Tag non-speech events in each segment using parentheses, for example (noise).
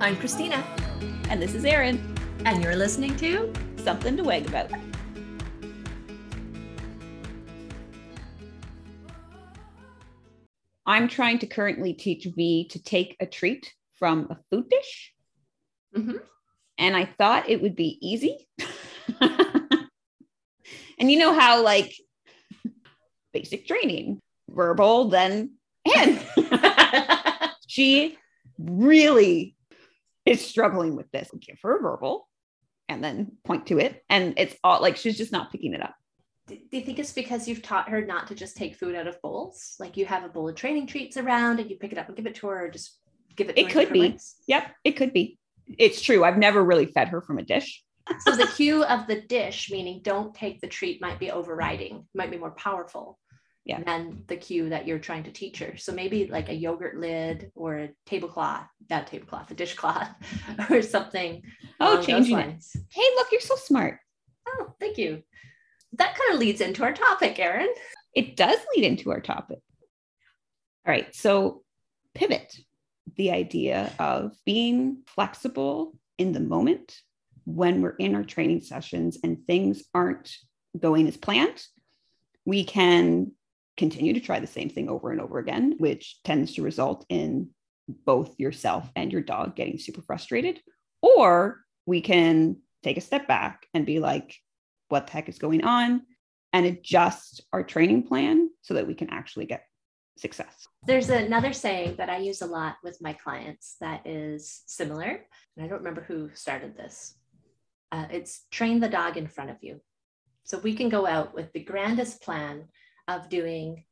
I'm Christina. And this is Erin. And you're listening to Something to Wag About. I'm trying to currently teach V to take a treat from a food dish. Mm-hmm. And I thought it would be easy. (laughs) and you know how, like, basic training, verbal, then and (laughs) she really is struggling with this. Give her a verbal and then point to it. And it's all like she's just not picking it up. Do you think it's because you've taught her not to just take food out of bowls? Like you have a bowl of training treats around and you pick it up and give it to her, or just give it. it could be. Ways? Yep, it could be. It's true. I've never really fed her from a dish. so the cue of the dish, meaning don't take the treat, might be overriding, might be more powerful yeah. than the cue that you're trying to teach her. So maybe like a yogurt lid or a tablecloth, that tablecloth, a dishcloth (laughs) or something. Oh, changing it. Hey, look, you're so smart. Oh, thank you. That kind of leads into our topic, Erin. It does lead into our topic. All right. So pivot, the idea of being flexible in the moment when we're in our training sessions and things aren't going as planned we can continue to try the same thing over and over again, which tends to result in both yourself and your dog getting super frustrated. Or we can take a step back and be like, what the heck is going on? And adjust our training plan so that we can actually get success. There's another saying that I use a lot with my clients that is similar. And I don't remember who started this. Uh, it's train the dog in front of you. So we can go out with the grandest plan of doing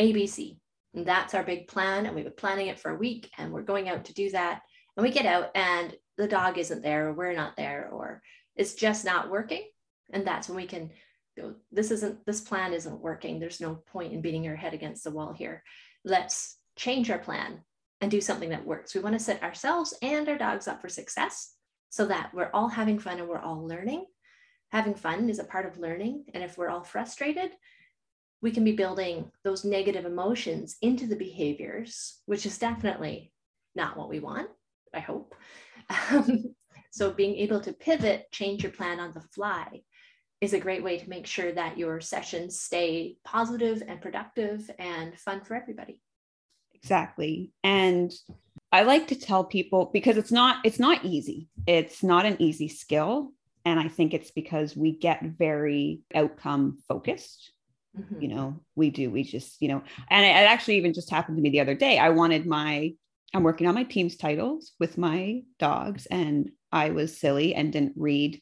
ABC. And that's our big plan. And we've been planning it for a week and we're going out to do that. And we get out and the dog isn't there, or we're not there, or it's just not working. And that's when we can go, this isn't, this plan isn't working. There's no point in beating our head against the wall here. Let's change our plan and do something that works. We want to set ourselves and our dogs up for success so that we're all having fun and we're all learning. Having fun is a part of learning. And if we're all frustrated, we can be building those negative emotions into the behaviors, which is definitely not what we want, I hope. Um, (laughs) so, being able to pivot, change your plan on the fly is a great way to make sure that your sessions stay positive and productive and fun for everybody. Exactly. And I like to tell people because it's not it's not easy. It's not an easy skill and I think it's because we get very outcome focused Mm-hmm. You know, we do. We just, you know, and it, actually even just happened to me the other day. I wanted my, I'm working on my team's titles with my dogs, and I was silly and didn't read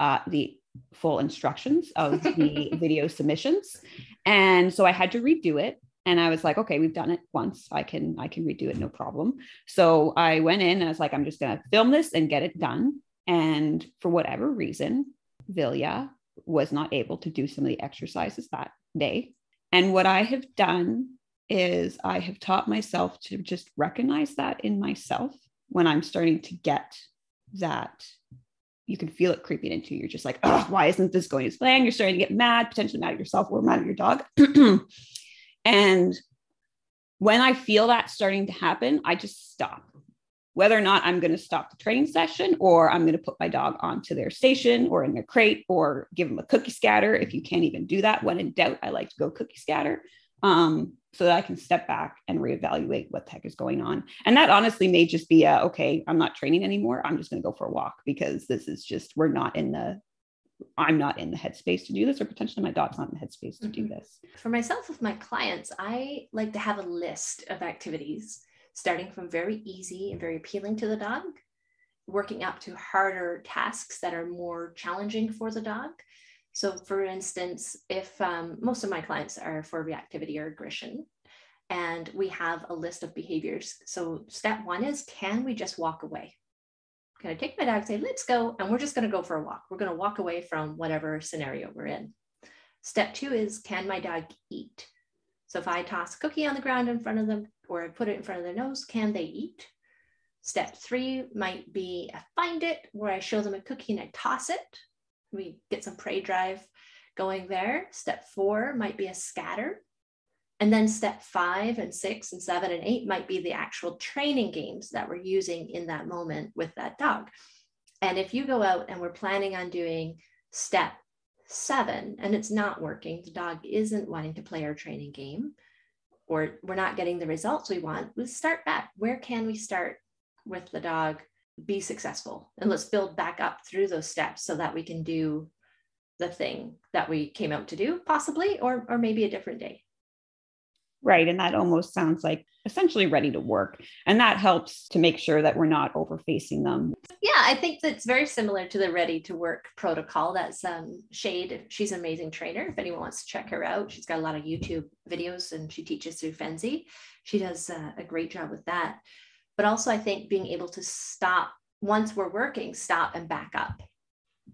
uh, the full instructions of the (laughs) video submissions. And so I had to redo it. And I was like, okay, we've done it once. I can, I can redo it, no problem. So I went in and I was like, I'm just gonna film this and get it done. And for whatever reason, Vilya was not able to do some of the exercises that day. And what I have done is I have taught myself to just recognize that in myself when I'm starting to get that you can feel it creeping into you. You're just like, oh, why isn't this going as planned? You're starting to get mad, potentially mad at yourself or mad at your dog. (clears throat) and when I feel that starting to happen, I just stop whether or not I'm going to stop the training session or I'm going to put my dog onto their station or in their crate or give them a cookie scatter. If you can't even do that, when in doubt, I like to go cookie scatter um, so that I can step back and reevaluate what the heck is going on. And that honestly may just be a, okay, I'm not training anymore. I'm just going to go for a walk because this is just, we're not in the, I'm not in the headspace to do this, or potentially my dog's not in the headspace to mm-hmm. do this. For myself, with my clients, I like to have a list of activities starting from very easy and very appealing to the dog, working up to harder tasks that are more challenging for the dog. So, for instance, if um, most of my clients are for reactivity or aggression, and we have a list of behaviors. So, step one is can we just walk away? Can I take my dog, and say, let's go, and we're just going to go for a walk? We're going to walk away from whatever scenario we're in. Step two is can my dog eat? So, if I toss a cookie on the ground in front of them, or I put it in front of their nose, can they eat? Step three might be a find it, where I show them a cookie and I toss it. We get some prey drive going there. Step four might be a scatter. And then step five and six and seven and eight might be the actual training games that we're using in that moment with that dog. And if you go out and we're planning on doing step seven and it's not working, the dog isn't wanting to play our training game, or we're not getting the results we want, let's start back. Where can we start with the dog? Be successful and let's build back up through those steps so that we can do the thing that we came out to do, possibly, or, or maybe a different day. Right. And that almost sounds like essentially ready to work. And that helps to make sure that we're not overfacing them. Yeah, I think that's very similar to the ready to work protocol. That's um, Shade. She's an amazing trainer. If anyone wants to check her out, she's got a lot of YouTube videos and she teaches through Fenzi. She does uh, a great job with that. But also, I think being able to stop once we're working, stop and back up.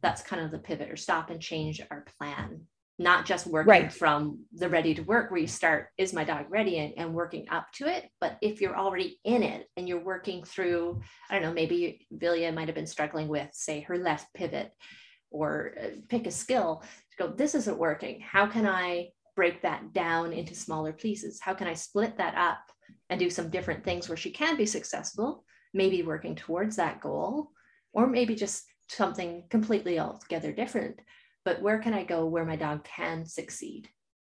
That's kind of the pivot or stop and change our plan not just working right. from the ready to work where you start is my dog ready? and, and working up to it. But if you're already in it and you're working through i don't know maybe Vilya might have been struggling with say her left pivot or uh, pick a skill to go this isn't working. How can i break that down into smaller pieces? How can i split that up and do some different things where she can be successful maybe working towards that goal or maybe just something completely altogether different but where can I go where my dog can succeed?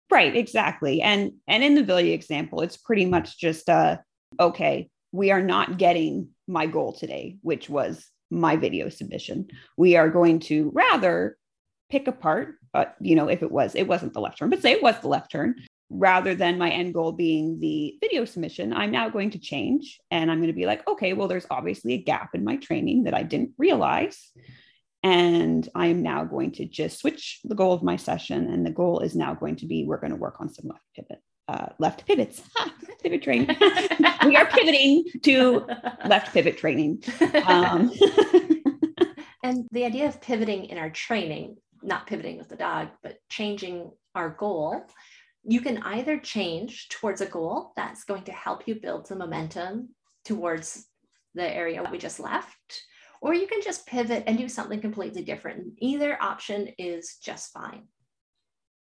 Right, exactly. And and in the Vilya example, it's pretty much just uh okay, we are not getting my goal today, which was my video submission. We are going to rather pick apart, but you know, if it was, it wasn't the left turn, but say it was the left turn, rather than my end goal being the video submission, I'm now going to change and I'm going to be like, okay, well, there's obviously a gap in my training that I didn't realize. And I am now going to just switch the goal of my session. And the goal is now going to be we're going to work on some left pivot, uh, left pivots, (laughs) ha, pivot training. (laughs) we are pivoting to left pivot training. Um, (laughs) and the idea of pivoting in our training, not pivoting with the dog, but changing our goal, you can either change towards a goal that's going to help you build some momentum towards the area we just left or you can just pivot and do something completely different. Either option is just fine.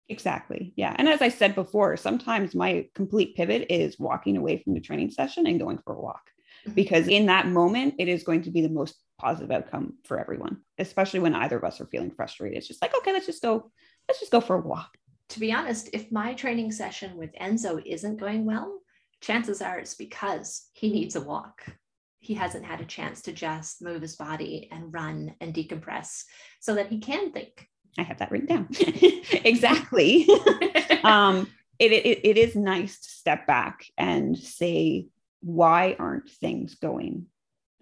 Exactly. Yeah. And as I said before, sometimes my complete pivot is walking away from the training session and going for a walk mm-hmm. because in that moment, it is going to be the most positive outcome for everyone, especially when either of us are feeling frustrated. It's just like, okay, let's just go, let's just go for a walk. To be honest, if my training session with Enzo isn't going well, chances are it's because he needs a walk he hasn't had a chance to just move his body and run and decompress so that he can think. I have that written down. (laughs) (laughs) exactly. (laughs) um, it, it, it is nice to step back and say, why aren't things going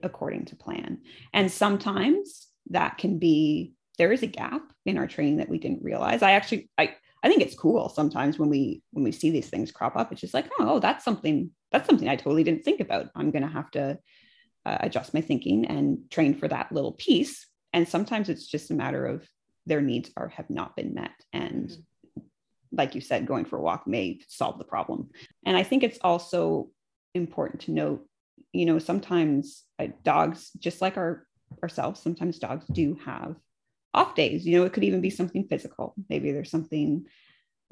according to plan? And sometimes that can be there is a gap in our training that we didn't realize. I actually I I think it's cool sometimes when we when we see these things crop up. It's just like, oh, that's something that's something I totally didn't think about. I'm going to have to uh, adjust my thinking and train for that little piece. And sometimes it's just a matter of their needs are have not been met. And mm-hmm. like you said, going for a walk may solve the problem. And I think it's also important to note, you know, sometimes uh, dogs, just like our ourselves, sometimes dogs do have off days. You know, it could even be something physical. Maybe there's something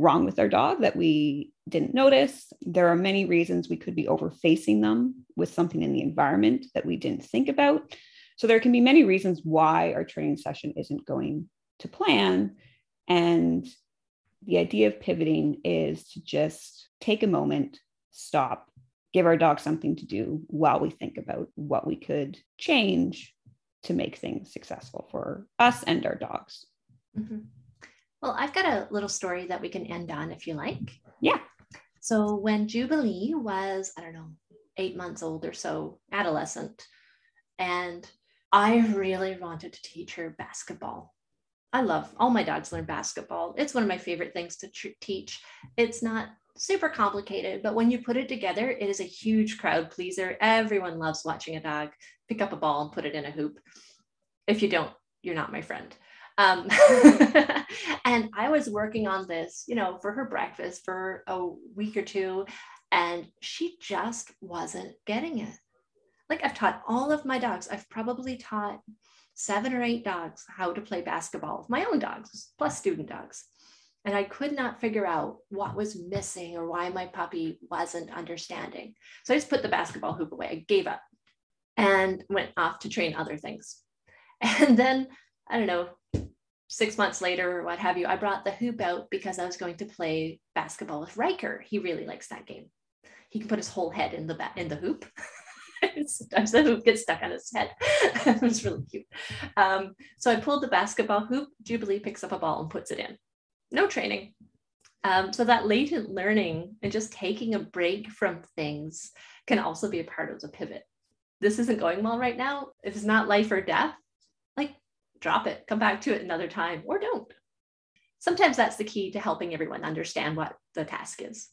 wrong with our dog that we didn't notice. There are many reasons we could be overfacing them with something in the environment that we didn't think about. So there can be many reasons why our training session isn't going to plan. And the idea of pivoting is to just take a moment, stop, give our dog something to do while we think about what we could change to make things successful for us and our dogs. Mm-hmm. Well, I've got a little story that we can end on if you like. Yeah. So when Jubilee was, I don't know, eight months old or so, adolescent, and I really wanted to teach her basketball. I love all my dogs learn basketball. It's one of my favorite things to tr- teach. It's not super complicated, but when you put it together, it is a huge crowd pleaser. Everyone loves watching a dog pick up a ball and put it in a hoop. If you don't, you're not my friend. Um, (laughs) and I was working on this, you know, for her breakfast for a week or two, and she just wasn't getting it. Like I've taught all of my dogs, I've probably taught seven or eight dogs how to play basketball, my own dogs, plus student dogs. And I could not figure out what was missing or why my puppy wasn't understanding. So I just put the basketball hoop away. I gave up and went off to train other things. (laughs) And then, I don't know, six months later or what have you, I brought the hoop out because I was going to play basketball with Riker. He really likes that game. He can put his whole head in the ba- in the hoop. (laughs) Sometimes the hoop gets stuck on his head. (laughs) it was really cute. Um, so I pulled the basketball hoop. Jubilee picks up a ball and puts it in. No training. Um, so that latent learning and just taking a break from things can also be a part of the pivot this isn't going well right now, if it's not life or death, like drop it, come back to it another time, or don't. Sometimes that's the key to helping everyone understand what the task is.